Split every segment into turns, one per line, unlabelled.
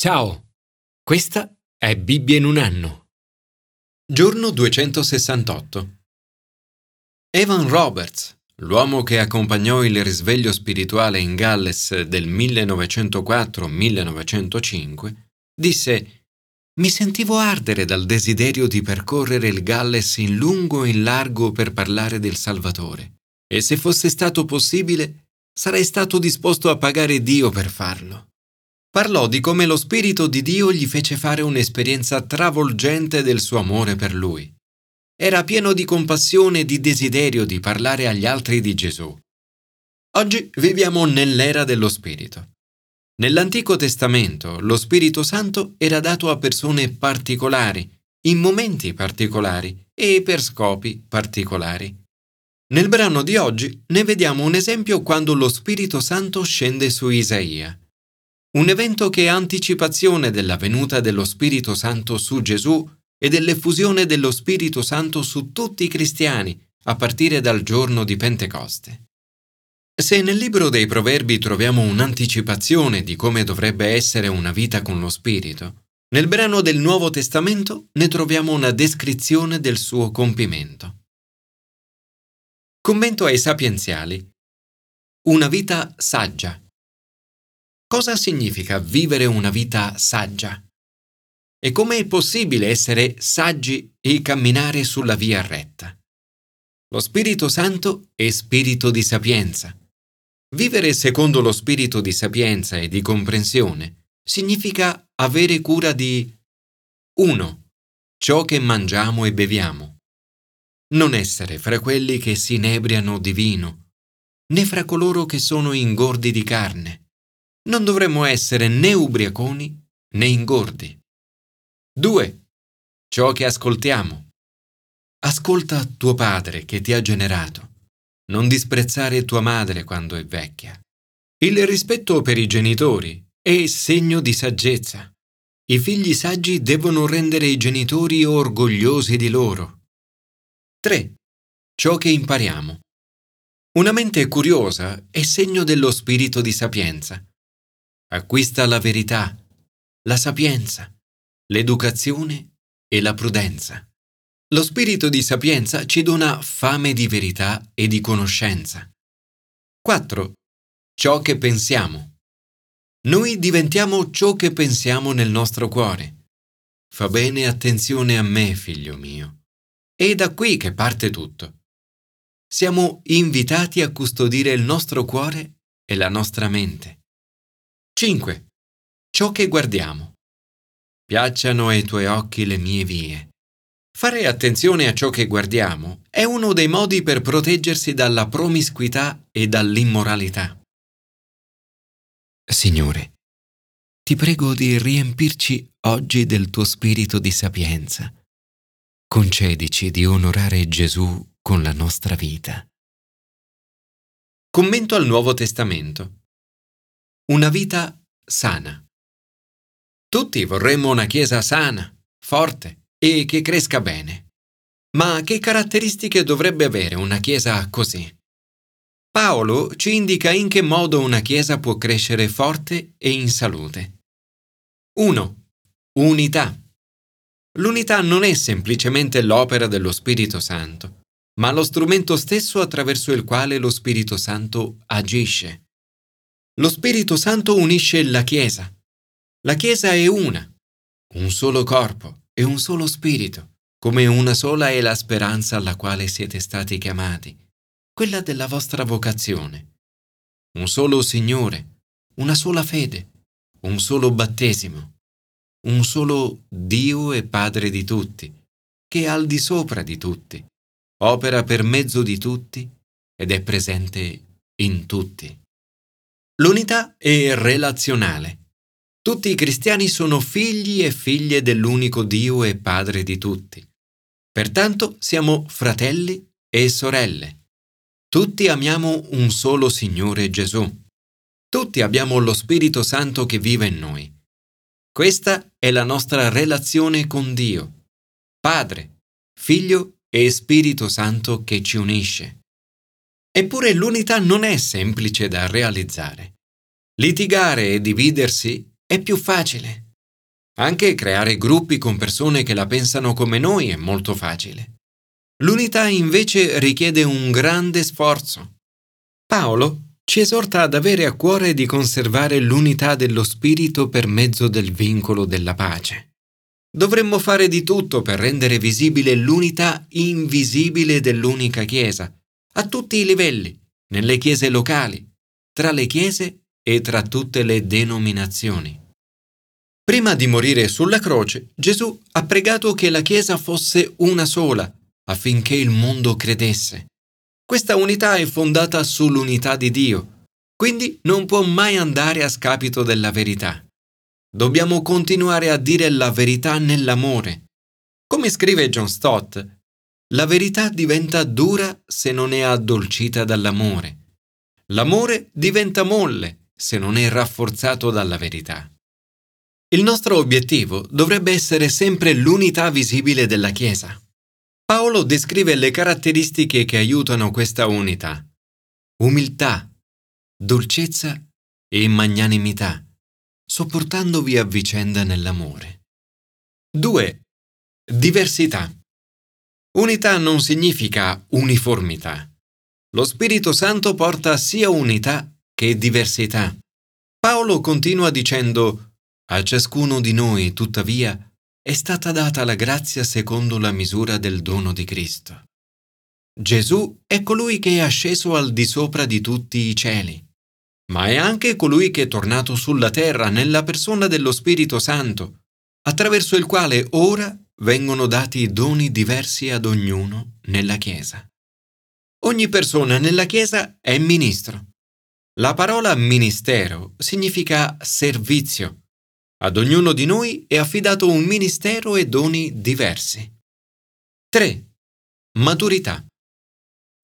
Ciao, questa è Bibbia in un anno. Giorno 268. Evan Roberts, l'uomo che accompagnò il risveglio spirituale in Galles del 1904-1905, disse Mi sentivo ardere dal desiderio di percorrere il Galles in lungo e in largo per parlare del Salvatore, e se fosse stato possibile, sarei stato disposto a pagare Dio per farlo. Parlò di come lo Spirito di Dio gli fece fare un'esperienza travolgente del suo amore per lui. Era pieno di compassione e di desiderio di parlare agli altri di Gesù. Oggi viviamo nell'era dello Spirito. Nell'Antico Testamento lo Spirito Santo era dato a persone particolari, in momenti particolari e per scopi particolari. Nel brano di oggi ne vediamo un esempio quando lo Spirito Santo scende su Isaia. Un evento che è anticipazione della venuta dello Spirito Santo su Gesù e dell'effusione dello Spirito Santo su tutti i cristiani a partire dal giorno di Pentecoste. Se nel libro dei Proverbi troviamo un'anticipazione di come dovrebbe essere una vita con lo Spirito, nel brano del Nuovo Testamento ne troviamo una descrizione del suo compimento. Commento ai sapienziali. Una vita saggia. Cosa significa vivere una vita saggia? E come è possibile essere saggi e camminare sulla via retta? Lo Spirito Santo è spirito di sapienza. Vivere secondo lo spirito di sapienza e di comprensione significa avere cura di 1. Ciò che mangiamo e beviamo. Non essere fra quelli che si inebriano di vino, né fra coloro che sono ingordi di carne non dovremmo essere né ubriaconi né ingordi. 2. Ciò che ascoltiamo. Ascolta tuo padre che ti ha generato. Non disprezzare tua madre quando è vecchia. Il rispetto per i genitori è segno di saggezza. I figli saggi devono rendere i genitori orgogliosi di loro. 3. Ciò che impariamo. Una mente curiosa è segno dello spirito di sapienza acquista la verità, la sapienza, l'educazione e la prudenza. Lo spirito di sapienza ci dona fame di verità e di conoscenza. 4. Ciò che pensiamo. Noi diventiamo ciò che pensiamo nel nostro cuore. Fa bene attenzione a me, figlio mio. È da qui che parte tutto. Siamo invitati a custodire il nostro cuore e la nostra mente. 5. Ciò che guardiamo. Piacciano ai tuoi occhi le mie vie. Fare attenzione a ciò che guardiamo è uno dei modi per proteggersi dalla promiscuità e dall'immoralità. Signore, ti prego di riempirci oggi del tuo spirito di sapienza. Concedici di onorare Gesù con la nostra vita. Commento al Nuovo Testamento. Una vita sana. Tutti vorremmo una Chiesa sana, forte e che cresca bene. Ma che caratteristiche dovrebbe avere una Chiesa così? Paolo ci indica in che modo una Chiesa può crescere forte e in salute. 1. Unità. L'unità non è semplicemente l'opera dello Spirito Santo, ma lo strumento stesso attraverso il quale lo Spirito Santo agisce. Lo Spirito Santo unisce la Chiesa. La Chiesa è una, un solo corpo e un solo spirito, come una sola è la speranza alla quale siete stati chiamati, quella della vostra vocazione. Un solo Signore, una sola fede, un solo battesimo, un solo Dio e Padre di tutti, che è al di sopra di tutti, opera per mezzo di tutti ed è presente in tutti. L'unità è relazionale. Tutti i cristiani sono figli e figlie dell'unico Dio e Padre di tutti. Pertanto siamo fratelli e sorelle. Tutti amiamo un solo Signore Gesù. Tutti abbiamo lo Spirito Santo che vive in noi. Questa è la nostra relazione con Dio, Padre, Figlio e Spirito Santo che ci unisce. Eppure l'unità non è semplice da realizzare. Litigare e dividersi è più facile. Anche creare gruppi con persone che la pensano come noi è molto facile. L'unità invece richiede un grande sforzo. Paolo ci esorta ad avere a cuore di conservare l'unità dello spirito per mezzo del vincolo della pace. Dovremmo fare di tutto per rendere visibile l'unità invisibile dell'unica Chiesa, a tutti i livelli, nelle chiese locali, tra le chiese e tra tutte le denominazioni. Prima di morire sulla croce, Gesù ha pregato che la Chiesa fosse una sola, affinché il mondo credesse. Questa unità è fondata sull'unità di Dio, quindi non può mai andare a scapito della verità. Dobbiamo continuare a dire la verità nell'amore. Come scrive John Stott, la verità diventa dura se non è addolcita dall'amore. L'amore diventa molle se non è rafforzato dalla verità. Il nostro obiettivo dovrebbe essere sempre l'unità visibile della Chiesa. Paolo descrive le caratteristiche che aiutano questa unità. Umiltà, dolcezza e magnanimità, sopportandovi a vicenda nell'amore. 2. Diversità. Unità non significa uniformità. Lo Spirito Santo porta sia unità che diversità. Paolo continua dicendo, a ciascuno di noi, tuttavia, è stata data la grazia secondo la misura del dono di Cristo. Gesù è colui che è asceso al di sopra di tutti i cieli, ma è anche colui che è tornato sulla terra nella persona dello Spirito Santo, attraverso il quale ora vengono dati doni diversi ad ognuno nella Chiesa. Ogni persona nella Chiesa è ministro. La parola ministero significa servizio ad ognuno di noi è affidato un ministero e doni diversi. 3. Maturità.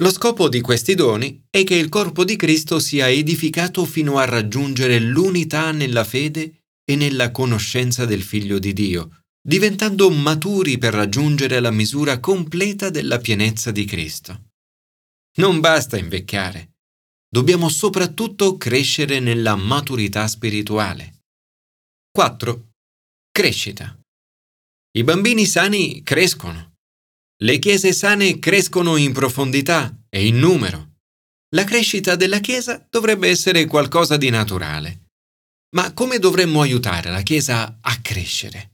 Lo scopo di questi doni è che il corpo di Cristo sia edificato fino a raggiungere l'unità nella fede e nella conoscenza del Figlio di Dio, diventando maturi per raggiungere la misura completa della pienezza di Cristo. Non basta invecchiare, dobbiamo soprattutto crescere nella maturità spirituale. 4. Crescita. I bambini sani crescono. Le chiese sane crescono in profondità e in numero. La crescita della Chiesa dovrebbe essere qualcosa di naturale. Ma come dovremmo aiutare la Chiesa a crescere?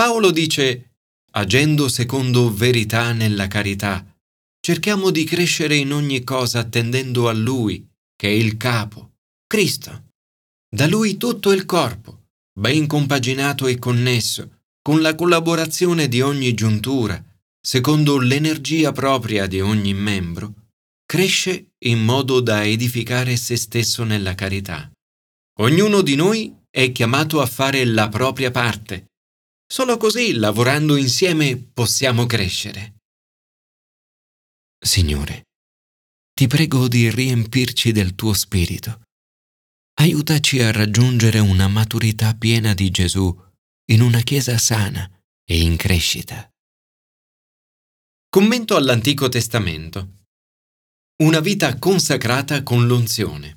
Paolo dice, agendo secondo verità nella carità, cerchiamo di crescere in ogni cosa attendendo a Lui, che è il capo, Cristo. Da Lui tutto il corpo ben compaginato e connesso, con la collaborazione di ogni giuntura, secondo l'energia propria di ogni membro, cresce in modo da edificare se stesso nella carità. Ognuno di noi è chiamato a fare la propria parte. Solo così, lavorando insieme, possiamo crescere. Signore, ti prego di riempirci del tuo spirito aiutaci a raggiungere una maturità piena di Gesù in una Chiesa sana e in crescita. Commento all'Antico Testamento. Una vita consacrata con l'unzione.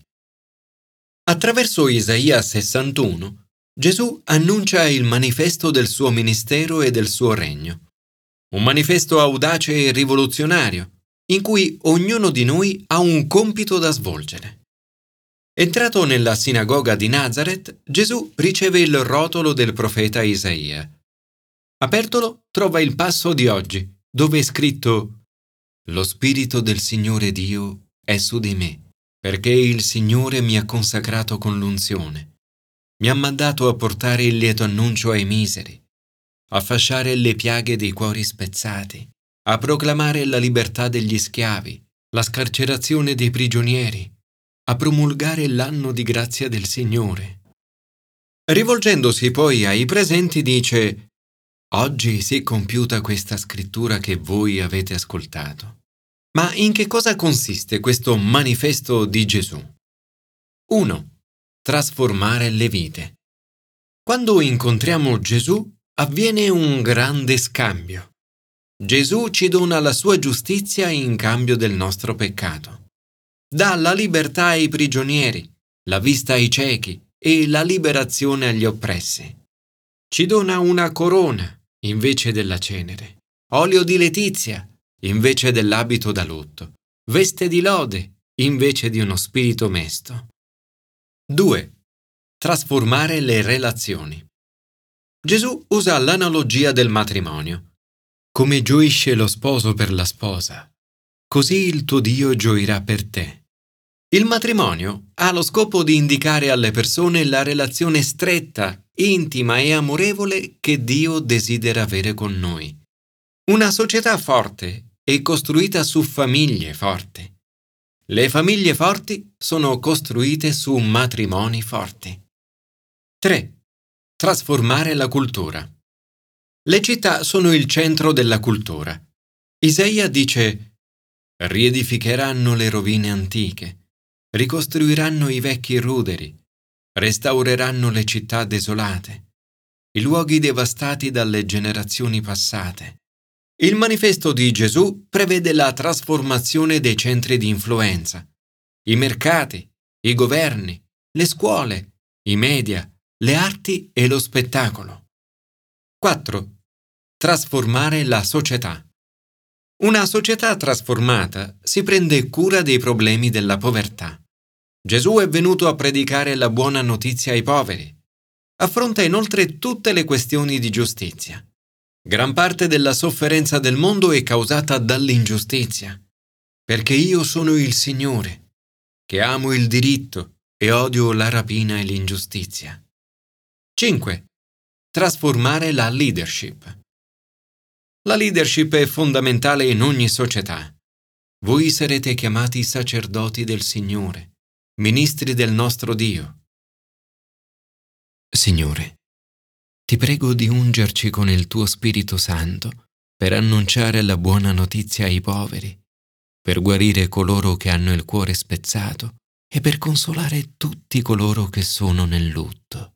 Attraverso Isaia 61, Gesù annuncia il manifesto del suo ministero e del suo regno. Un manifesto audace e rivoluzionario, in cui ognuno di noi ha un compito da svolgere. Entrato nella sinagoga di Nazareth, Gesù riceve il rotolo del profeta Isaia. Apertolo trova il passo di oggi, dove è scritto Lo Spirito del Signore Dio è su di me, perché il Signore mi ha consacrato con l'unzione. Mi ha mandato a portare il lieto annuncio ai miseri, a fasciare le piaghe dei cuori spezzati, a proclamare la libertà degli schiavi, la scarcerazione dei prigionieri a promulgare l'anno di grazia del Signore. Rivolgendosi poi ai presenti dice, Oggi si è compiuta questa scrittura che voi avete ascoltato. Ma in che cosa consiste questo manifesto di Gesù? 1. Trasformare le vite. Quando incontriamo Gesù avviene un grande scambio. Gesù ci dona la sua giustizia in cambio del nostro peccato dà la libertà ai prigionieri, la vista ai ciechi e la liberazione agli oppressi. Ci dona una corona invece della cenere, olio di letizia invece dell'abito da lutto, veste di lode invece di uno spirito mesto. 2. Trasformare le relazioni. Gesù usa l'analogia del matrimonio. Come gioisce lo sposo per la sposa, così il tuo Dio gioirà per te. Il matrimonio ha lo scopo di indicare alle persone la relazione stretta, intima e amorevole che Dio desidera avere con noi. Una società forte è costruita su famiglie forti. Le famiglie forti sono costruite su matrimoni forti. 3. Trasformare la cultura. Le città sono il centro della cultura. Isaia dice riedificheranno le rovine antiche, ricostruiranno i vecchi ruderi, restaureranno le città desolate, i luoghi devastati dalle generazioni passate. Il manifesto di Gesù prevede la trasformazione dei centri di influenza, i mercati, i governi, le scuole, i media, le arti e lo spettacolo. 4. Trasformare la società. Una società trasformata si prende cura dei problemi della povertà. Gesù è venuto a predicare la buona notizia ai poveri. Affronta inoltre tutte le questioni di giustizia. Gran parte della sofferenza del mondo è causata dall'ingiustizia, perché io sono il Signore, che amo il diritto e odio la rapina e l'ingiustizia. 5. Trasformare la leadership. La leadership è fondamentale in ogni società. Voi sarete chiamati sacerdoti del Signore, ministri del nostro Dio. Signore, ti prego di ungerci con il tuo Spirito Santo per annunciare la buona notizia ai poveri, per guarire coloro che hanno il cuore spezzato e per consolare tutti coloro che sono nel lutto.